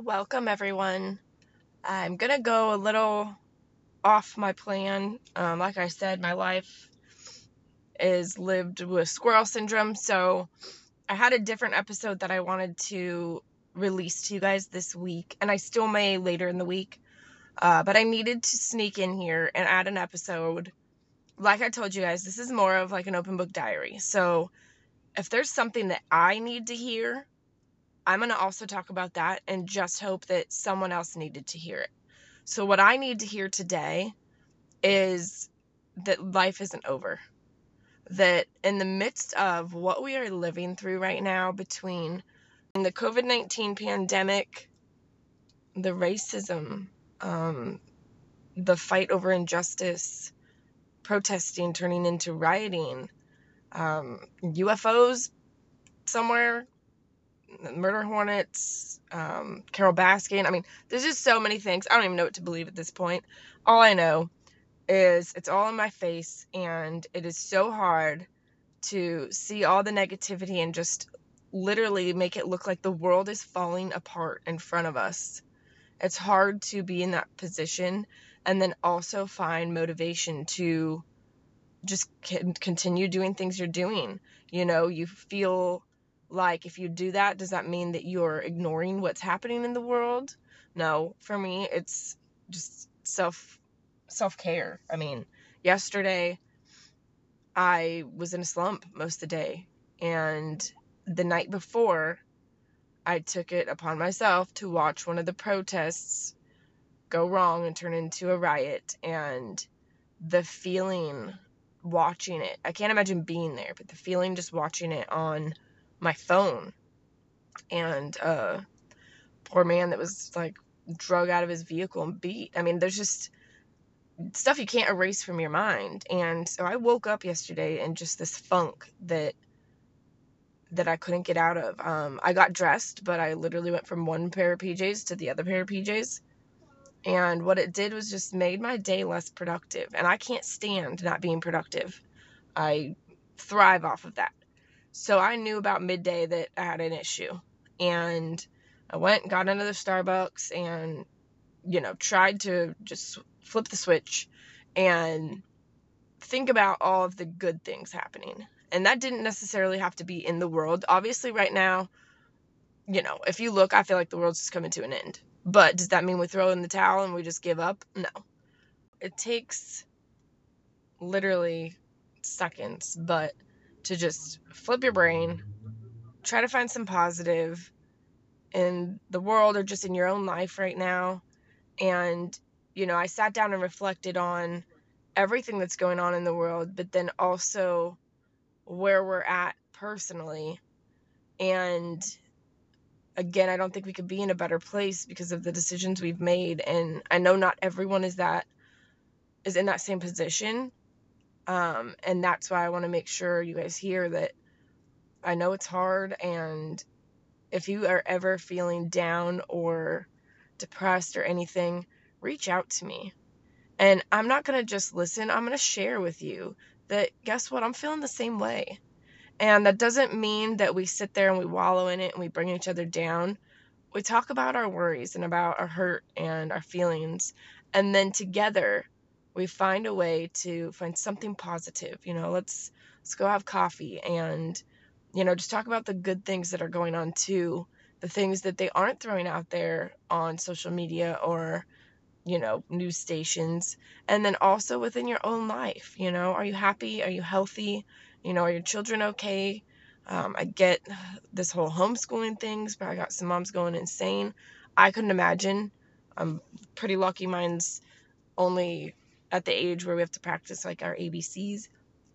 Welcome, everyone. I'm going to go a little off my plan. Um, like I said, my life is lived with squirrel syndrome, so I had a different episode that I wanted to release to you guys this week, and I still may later in the week. Uh, but I needed to sneak in here and add an episode. Like I told you guys, this is more of like an open book diary. So if there's something that I need to hear, I'm going to also talk about that and just hope that someone else needed to hear it. So, what I need to hear today is that life isn't over. That in the midst of what we are living through right now, between the COVID 19 pandemic, the racism, um, the fight over injustice, protesting turning into rioting, um, UFOs somewhere, murder hornets, um, Carole Baskin. I mean, there's just so many things. I don't even know what to believe at this point. All I know is it's all in my face, and it is so hard to see all the negativity and just literally make it look like the world is falling apart in front of us. It's hard to be in that position and then also find motivation to just continue doing things you're doing. You know, you feel like if you do that, does that mean that you're ignoring what's happening in the world? No, for me, it's just self self care. I mean, yesterday I was in a slump most of the day, and the night before, I took it upon myself to watch one of the protests go wrong and turn into a riot, and the feeling watching it. I can't imagine being there, but the feeling just watching it on my phone. And uh poor man that was like drug out of his vehicle and beat. I mean, there's just stuff you can't erase from your mind. And so I woke up yesterday in just this funk that that I couldn't get out of. Um, I got dressed, but I literally went from one pair of PJs to the other pair of PJs. And what it did was just made my day less productive. And I can't stand not being productive. I thrive off of that. So I knew about midday that I had an issue. And I went got the Starbucks and, you know, tried to just flip the switch and think about all of the good things happening. And that didn't necessarily have to be in the world. Obviously, right now, you know, if you look, I feel like the world's just coming to an end. But does that mean we throw in the towel and we just give up? No. It takes literally seconds, but to just flip your brain, try to find some positive in the world or just in your own life right now. And, you know, I sat down and reflected on everything that's going on in the world, but then also where we're at personally. And again, I don't think we could be in a better place because of the decisions we've made. And I know not everyone is that is in that same position. Um, and that's why I want to make sure you guys hear that I know it's hard. And if you are ever feeling down or depressed or anything, reach out to me. And I'm not going to just listen, I'm going to share with you that guess what? I'm feeling the same way. And that doesn't mean that we sit there and we wallow in it and we bring each other down. We talk about our worries and about our hurt and our feelings. And then together we find a way to find something positive. You know, let's let's go have coffee and you know, just talk about the good things that are going on too, the things that they aren't throwing out there on social media or you know, news stations. And then also within your own life, you know, are you happy? Are you healthy? You know, are your children okay? Um, I get this whole homeschooling things, but I got some moms going insane. I couldn't imagine. I'm pretty lucky mine's only at the age where we have to practice like our ABCs.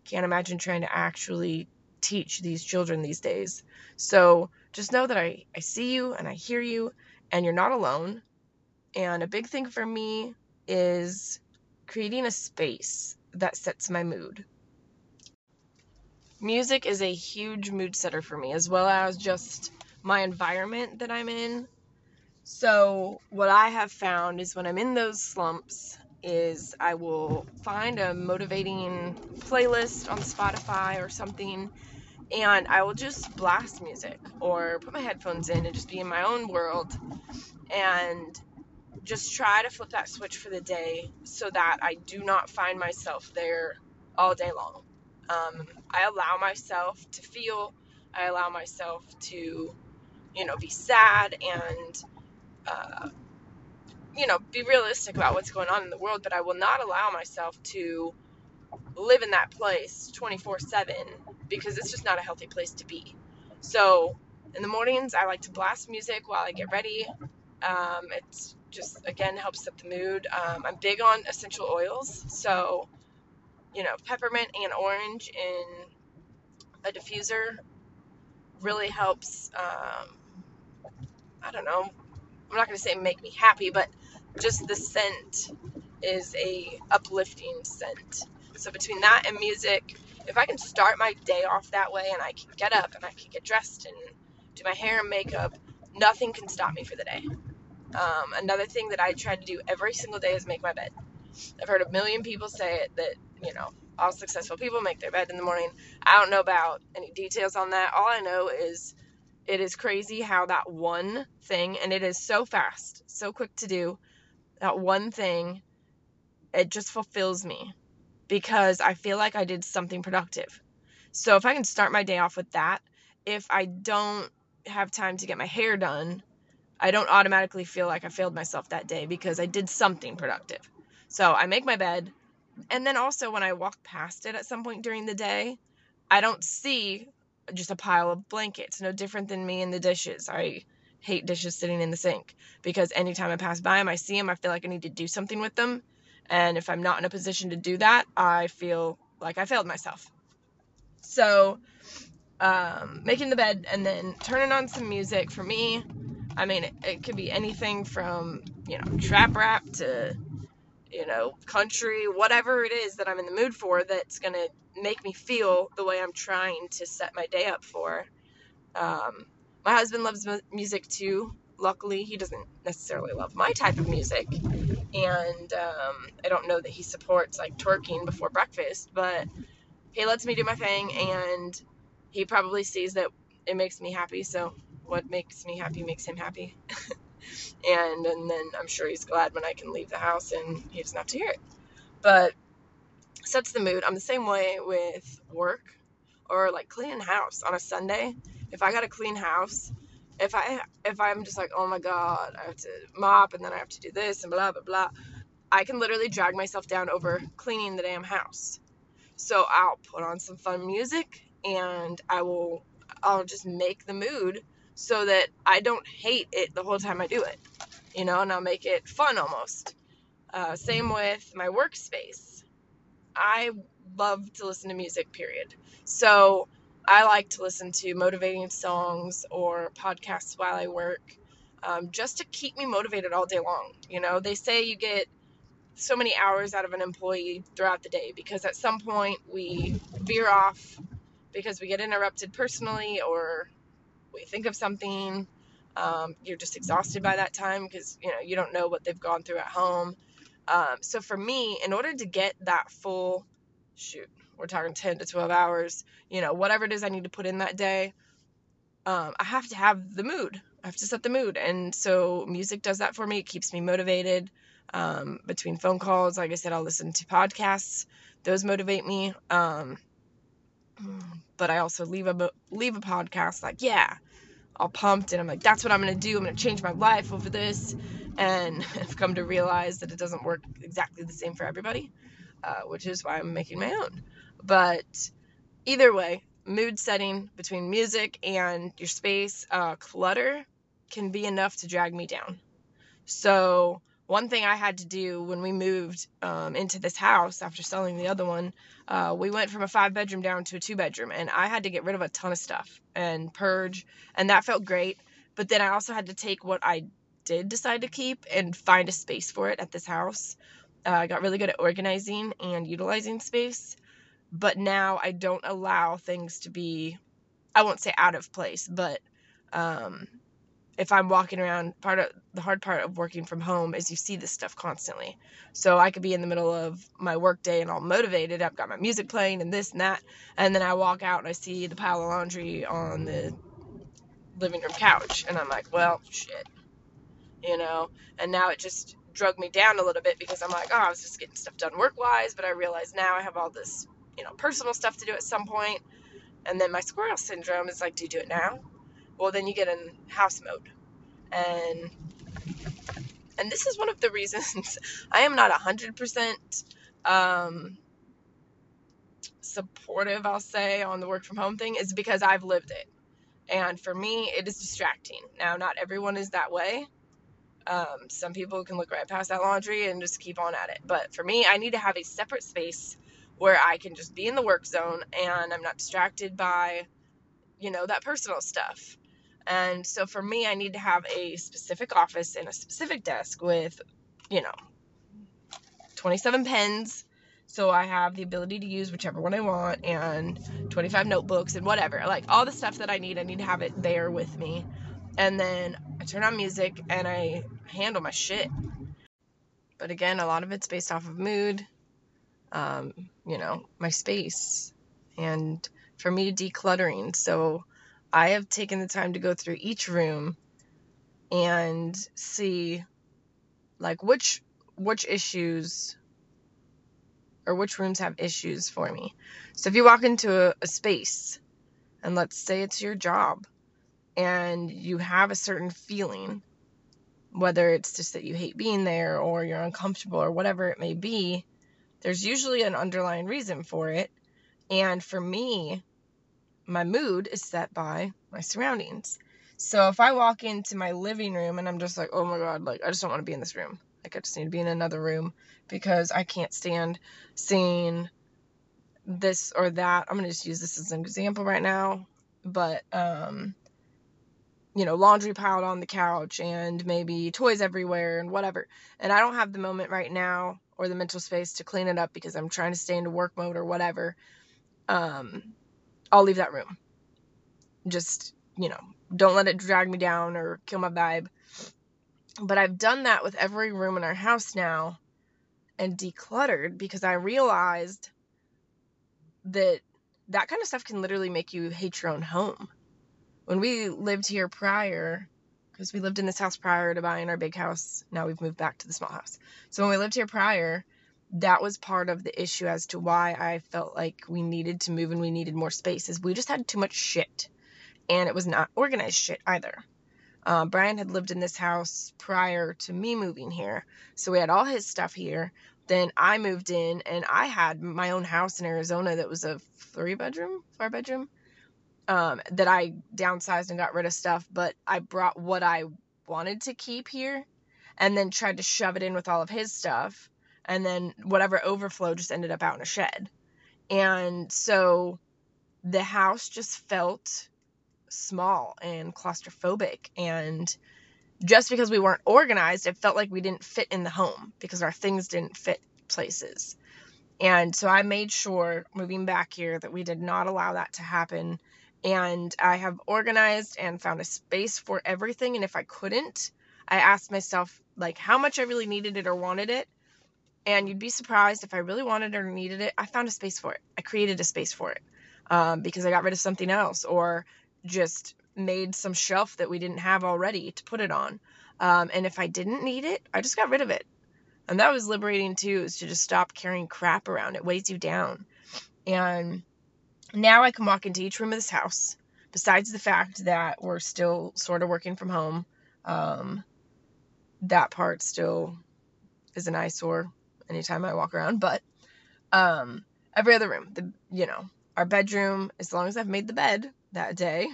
Can't imagine trying to actually teach these children these days. So just know that I, I see you and I hear you and you're not alone. And a big thing for me is creating a space that sets my mood. Music is a huge mood setter for me, as well as just my environment that I'm in. So, what I have found is when I'm in those slumps, is I will find a motivating playlist on Spotify or something, and I will just blast music or put my headphones in and just be in my own world and just try to flip that switch for the day so that I do not find myself there all day long. Um, I allow myself to feel, I allow myself to, you know, be sad and, uh, you know, be realistic about what's going on in the world, but I will not allow myself to live in that place 24 7 because it's just not a healthy place to be. So, in the mornings, I like to blast music while I get ready. Um, it's just, again, helps set the mood. Um, I'm big on essential oils. So, you know, peppermint and orange in a diffuser really helps. Um, I don't know. I'm not going to say make me happy, but just the scent is a uplifting scent. So between that and music, if I can start my day off that way and I can get up and I can get dressed and do my hair and makeup, nothing can stop me for the day. Um, another thing that I try to do every single day is make my bed. I've heard a million people say it that, you know, all successful people make their bed in the morning. I don't know about any details on that. All I know is it is crazy how that one thing, and it is so fast, so quick to do, that one thing, it just fulfills me because I feel like I did something productive. So if I can start my day off with that, if I don't have time to get my hair done, I don't automatically feel like I failed myself that day because I did something productive. So I make my bed. And then also, when I walk past it at some point during the day, I don't see just a pile of blankets. No different than me in the dishes. I hate dishes sitting in the sink because anytime I pass by them, I see them, I feel like I need to do something with them. And if I'm not in a position to do that, I feel like I failed myself. So, um, making the bed and then turning on some music for me I mean, it, it could be anything from, you know, trap rap to, you know, country, whatever it is that I'm in the mood for that's going to make me feel the way I'm trying to set my day up for. Um, my husband loves music too. Luckily, he doesn't necessarily love my type of music. And um, I don't know that he supports like twerking before breakfast, but he lets me do my thing and he probably sees that it makes me happy. So what makes me happy makes him happy. and and then I'm sure he's glad when I can leave the house and he doesn't have to hear it. But sets the mood. I'm the same way with work or like cleaning house on a Sunday. If I got a clean house, if I if I'm just like, oh my god, I have to mop and then I have to do this and blah blah blah, I can literally drag myself down over cleaning the damn house. So I'll put on some fun music and I will I'll just make the mood so that I don't hate it the whole time I do it, you know, and I'll make it fun almost. Uh, same with my workspace. I love to listen to music, period. So I like to listen to motivating songs or podcasts while I work um, just to keep me motivated all day long. You know, they say you get so many hours out of an employee throughout the day because at some point we veer off because we get interrupted personally or we think of something um, you're just exhausted by that time because you know you don't know what they've gone through at home um, so for me in order to get that full shoot we're talking 10 to 12 hours you know whatever it is i need to put in that day um, i have to have the mood. I have to set the mood. And so music does that for me. It keeps me motivated um, between phone calls. Like i said i'll listen to podcasts. Those motivate me um, but I also leave a leave a podcast like, yeah, all pumped, and I'm like, that's what I'm gonna do. I'm gonna change my life over this, and I've come to realize that it doesn't work exactly the same for everybody, uh, which is why I'm making my own. But either way, mood setting between music and your space, uh, clutter can be enough to drag me down. So one thing I had to do when we moved um, into this house after selling the other one, uh, we went from a five bedroom down to a two bedroom, and I had to get rid of a ton of stuff and purge, and that felt great. But then I also had to take what I did decide to keep and find a space for it at this house. Uh, I got really good at organizing and utilizing space, but now I don't allow things to be, I won't say out of place, but um, if I'm walking around, part of the hard part of working from home is you see this stuff constantly. So I could be in the middle of my work day and all motivated. I've got my music playing and this and that. And then I walk out and I see the pile of laundry on the living room couch. And I'm like, well, shit. you know, and now it just drug me down a little bit because I'm like, oh, I was just getting stuff done work wise, but I realize now I have all this, you know, personal stuff to do at some point. And then my squirrel syndrome is like, do you do it now? Well, then you get in house mode. And and this is one of the reasons I am not 100% um, supportive, I'll say, on the work from home thing, is because I've lived it. And for me, it is distracting. Now, not everyone is that way. Um, some people can look right past that laundry and just keep on at it. But for me, I need to have a separate space where I can just be in the work zone and I'm not distracted by, you know, that personal stuff. And so for me, I need to have a specific office and a specific desk with, you know, 27 pens. So I have the ability to use whichever one I want and 25 notebooks and whatever. Like all the stuff that I need, I need to have it there with me. And then I turn on music and I handle my shit. But again, a lot of it's based off of mood, um, you know, my space, and for me, decluttering. So I have taken the time to go through each room and see like which which issues or which rooms have issues for me. So if you walk into a, a space and let's say it's your job and you have a certain feeling, whether it's just that you hate being there or you're uncomfortable or whatever it may be, there's usually an underlying reason for it. And for me, my mood is set by my surroundings. So if I walk into my living room and I'm just like, oh my god, like I just don't want to be in this room. Like I just need to be in another room because I can't stand seeing this or that. I'm gonna just use this as an example right now. But um you know, laundry piled on the couch and maybe toys everywhere and whatever. And I don't have the moment right now or the mental space to clean it up because I'm trying to stay into work mode or whatever. Um I'll leave that room. Just, you know, don't let it drag me down or kill my vibe. But I've done that with every room in our house now and decluttered because I realized that that kind of stuff can literally make you hate your own home. When we lived here prior, because we lived in this house prior to buying our big house, now we've moved back to the small house. So when we lived here prior, that was part of the issue as to why I felt like we needed to move and we needed more space is we just had too much shit and it was not organized shit either. Uh, Brian had lived in this house prior to me moving here, so we had all his stuff here. Then I moved in and I had my own house in Arizona that was a three bedroom, four bedroom, um, that I downsized and got rid of stuff, but I brought what I wanted to keep here and then tried to shove it in with all of his stuff and then whatever overflow just ended up out in a shed. And so the house just felt small and claustrophobic and just because we weren't organized, it felt like we didn't fit in the home because our things didn't fit places. And so I made sure moving back here that we did not allow that to happen. And I have organized and found a space for everything. And if I couldn't, I asked myself, like, how much I really needed it or wanted it. And you'd be surprised if I really wanted or needed it, I found a space for it. I created a space for it um, because I got rid of something else or just made some shelf that we didn't have already to put it on. Um, and if I didn't need it, I just got rid of it. And that was liberating too, is to just stop carrying crap around. It weighs you down. And now I can walk into each room of this house, besides the fact that we're still sort of working from home. Um, that part still is an eyesore anytime I walk around, but um, every other room, the you know, our bedroom, as long as I've made the bed that day,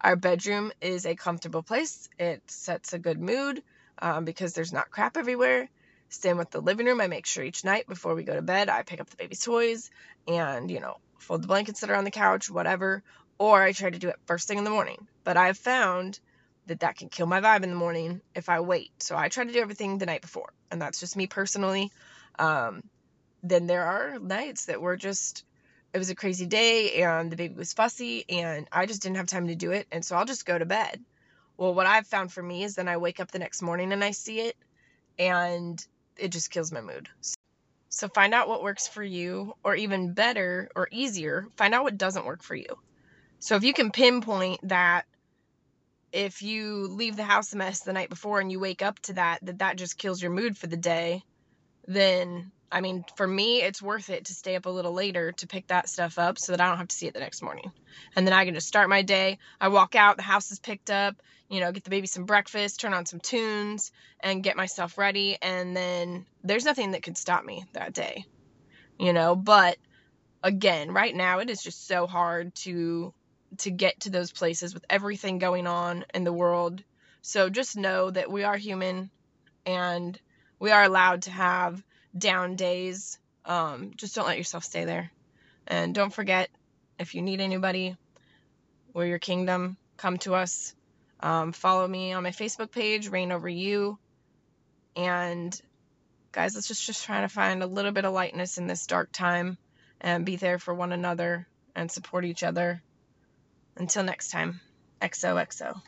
our bedroom is a comfortable place. It sets a good mood um, because there's not crap everywhere. Same with the living room. I make sure each night before we go to bed, I pick up the baby's toys and, you know, fold the blankets that are on the couch, whatever. Or I try to do it first thing in the morning. But I've found that that can kill my vibe in the morning if I wait. So I try to do everything the night before. And that's just me personally. Um, then there are nights that were just it was a crazy day and the baby was fussy and I just didn't have time to do it and so I'll just go to bed. Well, what I've found for me is then I wake up the next morning and I see it and it just kills my mood. So find out what works for you or even better or easier, find out what doesn't work for you. So if you can pinpoint that if you leave the house a mess the night before and you wake up to that, that that just kills your mood for the day, then I mean, for me, it's worth it to stay up a little later to pick that stuff up so that I don't have to see it the next morning. And then I can just start my day. I walk out, the house is picked up, you know, get the baby some breakfast, turn on some tunes, and get myself ready. And then there's nothing that could stop me that day, you know. But again, right now, it is just so hard to to get to those places with everything going on in the world. So just know that we are human and we are allowed to have down days. Um, just don't let yourself stay there. And don't forget, if you need anybody, we're your kingdom. Come to us. Um, follow me on my Facebook page, Reign Over You. And guys, let's just just try to find a little bit of lightness in this dark time and be there for one another and support each other. Until next time, XOXO.